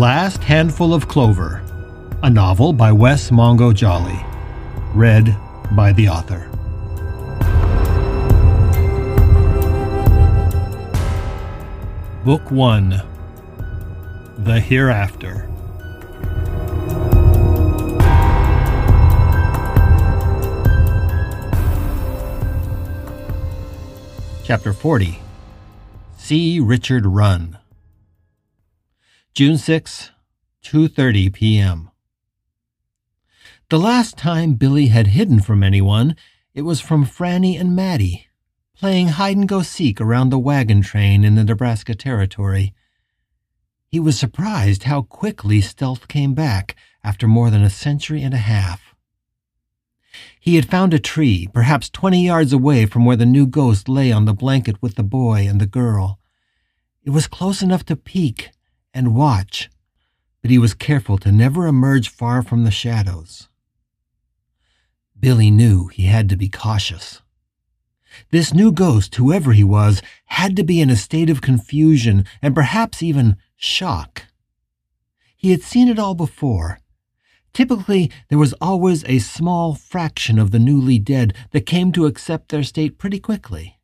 Last Handful of Clover, a novel by Wes Mongo Jolley, read by the author. Book 1 The Hereafter. Chapter 40 See Richard Run. June 6, 2:30 p.m. The last time Billy had hidden from anyone, it was from Franny and Mattie, playing hide and go seek around the wagon train in the Nebraska Territory. He was surprised how quickly stealth came back after more than a century and a half. He had found a tree, perhaps twenty yards away from where the new ghost lay on the blanket with the boy and the girl. It was close enough to peek and watch, but he was careful to never emerge far from the shadows. Billy knew he had to be cautious. This new ghost, whoever he was, had to be in a state of confusion and perhaps even shock. He had seen it all before. Typically, there was always a small fraction of the newly dead that came to accept their state pretty quickly.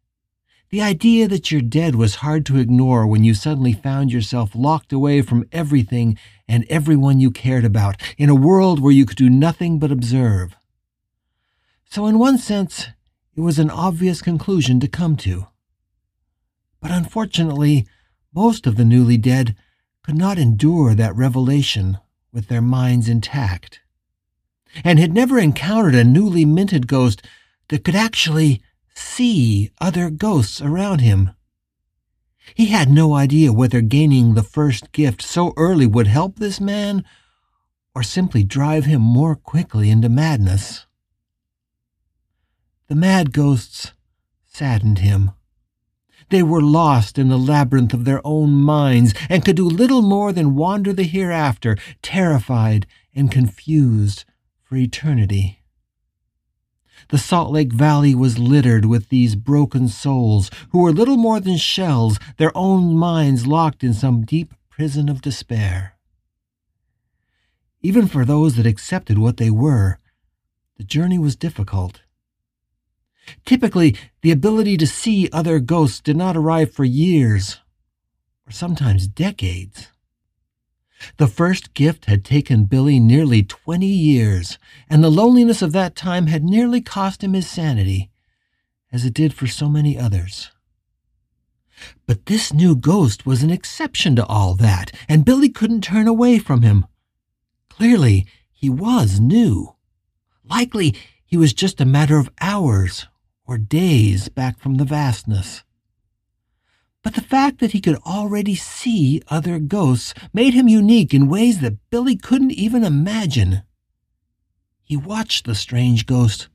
The idea that you're dead was hard to ignore when you suddenly found yourself locked away from everything and everyone you cared about in a world where you could do nothing but observe. So, in one sense, it was an obvious conclusion to come to. But unfortunately, most of the newly dead could not endure that revelation with their minds intact, and had never encountered a newly minted ghost that could actually see other ghosts around him. He had no idea whether gaining the first gift so early would help this man or simply drive him more quickly into madness. The mad ghosts saddened him. They were lost in the labyrinth of their own minds and could do little more than wander the hereafter, terrified and confused for eternity. The Salt Lake Valley was littered with these broken souls who were little more than shells, their own minds locked in some deep prison of despair. Even for those that accepted what they were, the journey was difficult. Typically, the ability to see other ghosts did not arrive for years, or sometimes decades. The first gift had taken Billy nearly twenty years, and the loneliness of that time had nearly cost him his sanity, as it did for so many others. But this new ghost was an exception to all that, and Billy couldn't turn away from him. Clearly, he was new. Likely, he was just a matter of hours or days back from the vastness. But the fact that he could already see other ghosts made him unique in ways that Billy couldn't even imagine. He watched the strange ghost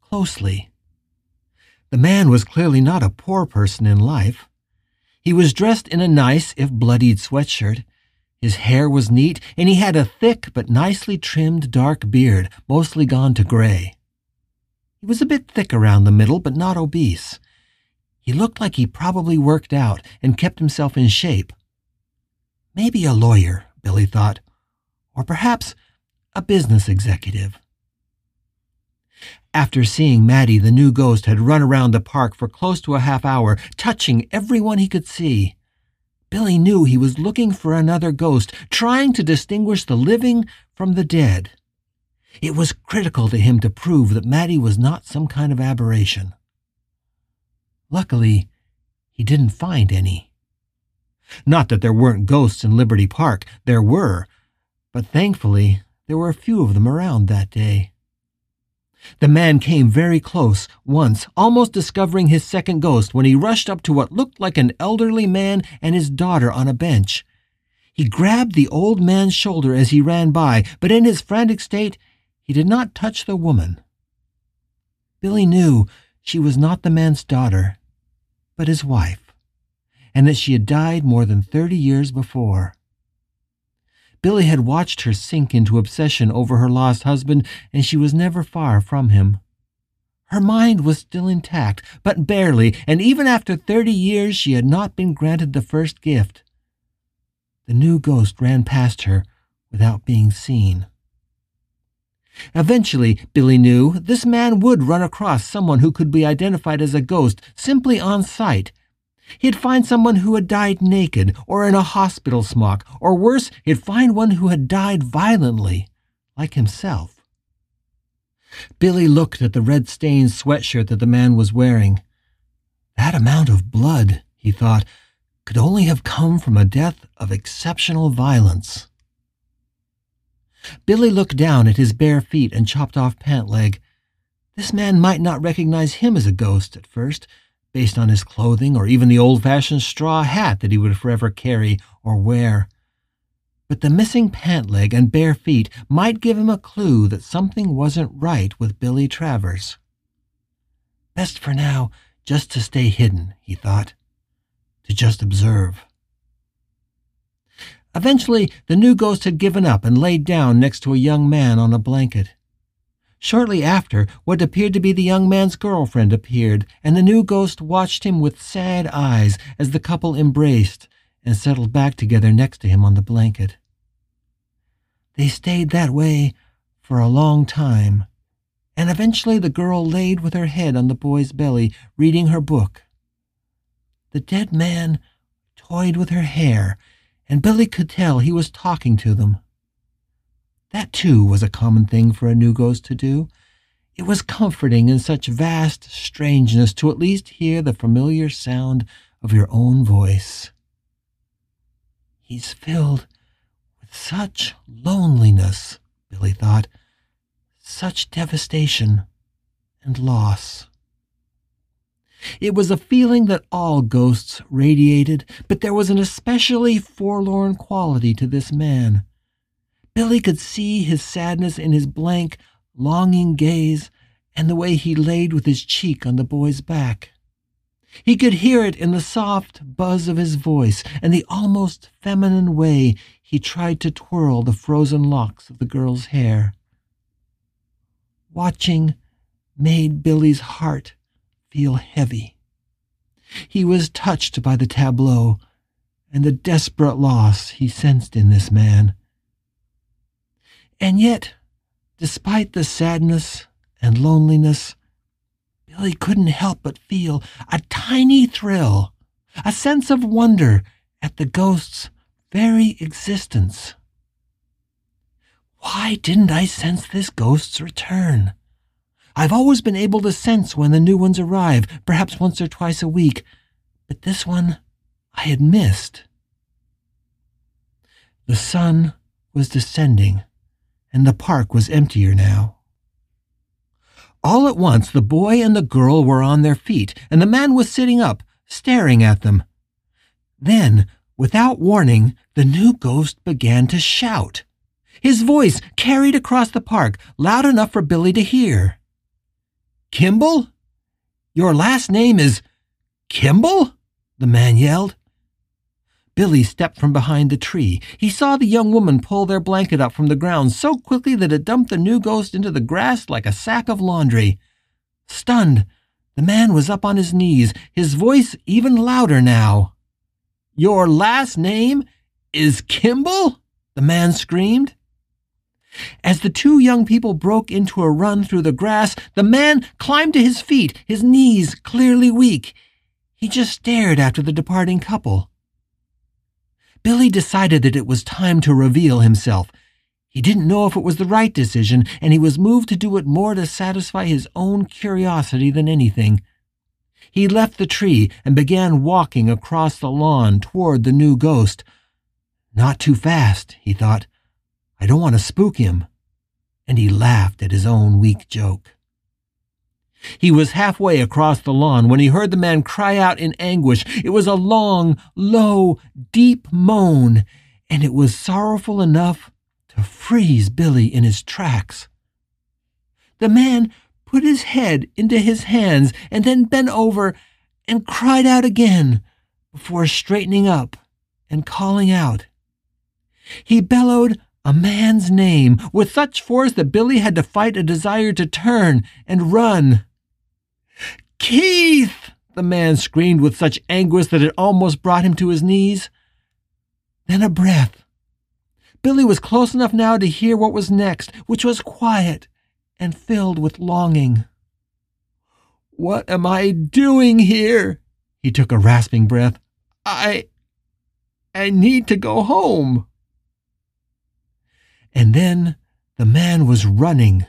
closely. The man was clearly not a poor person in life. He was dressed in a nice, if bloodied, sweatshirt. His hair was neat, and he had a thick but nicely trimmed dark beard, mostly gone to gray. He was a bit thick around the middle, but not obese. He looked like he probably worked out and kept himself in shape. Maybe a lawyer, Billy thought, or perhaps a business executive. After seeing Mattie, the new ghost had run around the park for close to a half hour, touching everyone he could see. Billy knew he was looking for another ghost, trying to distinguish the living from the dead. It was critical to him to prove that Mattie was not some kind of aberration. Luckily, he didn't find any. Not that there weren't ghosts in Liberty Park, there were, but thankfully there were a few of them around that day. The man came very close once, almost discovering his second ghost when he rushed up to what looked like an elderly man and his daughter on a bench. He grabbed the old man's shoulder as he ran by, but in his frantic state, he did not touch the woman. Billy knew she was not the man's daughter, but his wife, and that she had died more than thirty years before. Billy had watched her sink into obsession over her lost husband, and she was never far from him. Her mind was still intact, but barely, and even after thirty years she had not been granted the first gift. the new ghost ran past her without being seen. Eventually, Billy knew this man would run across someone who could be identified as a ghost simply on sight. He'd find someone who had died naked or in a hospital smock, or worse, he'd find one who had died violently, like himself. Billy looked at the red stained sweatshirt that the man was wearing. That amount of blood, he thought, could only have come from a death of exceptional violence. Billy looked down at his bare feet and chopped off pant leg. This man might not recognize him as a ghost at first, based on his clothing or even the old fashioned straw hat that he would forever carry or wear. But the missing pant leg and bare feet might give him a clue that something wasn't right with Billy Travers. Best for now just to stay hidden, he thought, to just observe. Eventually, the new ghost had given up and laid down next to a young man on a blanket. Shortly after, what appeared to be the young man's girlfriend appeared, and the new ghost watched him with sad eyes as the couple embraced and settled back together next to him on the blanket. They stayed that way for a long time, and eventually the girl laid with her head on the boy's belly, reading her book. The dead man toyed with her hair and Billy could tell he was talking to them. That, too, was a common thing for a new ghost to do. It was comforting in such vast strangeness to at least hear the familiar sound of your own voice. He's filled with such loneliness, Billy thought, such devastation and loss. It was a feeling that all ghosts radiated, but there was an especially forlorn quality to this man. Billy could see his sadness in his blank, longing gaze and the way he laid with his cheek on the boy's back. He could hear it in the soft buzz of his voice and the almost feminine way he tried to twirl the frozen locks of the girl's hair. Watching made Billy's heart feel heavy. He was touched by the tableau and the desperate loss he sensed in this man. And yet, despite the sadness and loneliness, Billy couldn't help but feel a tiny thrill, a sense of wonder at the ghost's very existence. Why didn't I sense this ghost's return? I've always been able to sense when the new ones arrive, perhaps once or twice a week, but this one I had missed. The sun was descending, and the park was emptier now. All at once, the boy and the girl were on their feet, and the man was sitting up, staring at them. Then, without warning, the new ghost began to shout. His voice carried across the park, loud enough for Billy to hear. Kimball? Your last name is Kimball? the man yelled. Billy stepped from behind the tree. He saw the young woman pull their blanket up from the ground so quickly that it dumped the new ghost into the grass like a sack of laundry. Stunned, the man was up on his knees, his voice even louder now. Your last name is Kimball? the man screamed. As the two young people broke into a run through the grass, the man climbed to his feet, his knees clearly weak. He just stared after the departing couple. Billy decided that it was time to reveal himself. He didn't know if it was the right decision, and he was moved to do it more to satisfy his own curiosity than anything. He left the tree and began walking across the lawn toward the new ghost. Not too fast, he thought. I don't want to spook him. And he laughed at his own weak joke. He was halfway across the lawn when he heard the man cry out in anguish. It was a long, low, deep moan, and it was sorrowful enough to freeze Billy in his tracks. The man put his head into his hands and then bent over and cried out again before straightening up and calling out. He bellowed a man's name with such force that Billy had to fight a desire to turn and run. Keith! the man screamed with such anguish that it almost brought him to his knees. then a breath. Billy was close enough now to hear what was next, which was quiet and filled with longing. What am I doing here? He took a rasping breath. I. I need to go home. And then the man was running.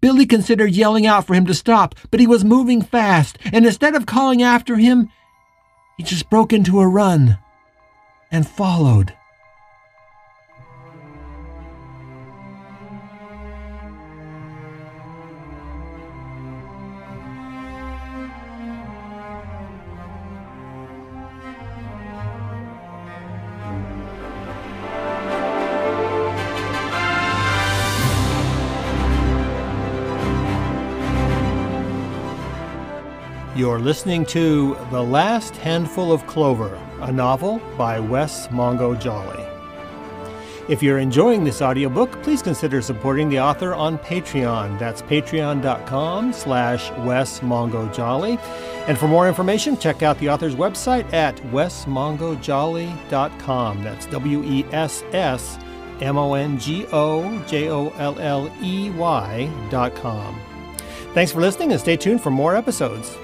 Billy considered yelling out for him to stop, but he was moving fast, and instead of calling after him, he just broke into a run and followed. You're listening to The Last Handful of Clover, a novel by Wes Mongo Jolley. If you're enjoying this audiobook, please consider supporting the author on Patreon. That's patreon.com slash Wes Mongo Jolley. And for more information, check out the author's website at wesmongojolley.com. That's W-E-S-S M-O-N-G-O-J-O-L-L-E-Y dot com. Thanks for listening and stay tuned for more episodes.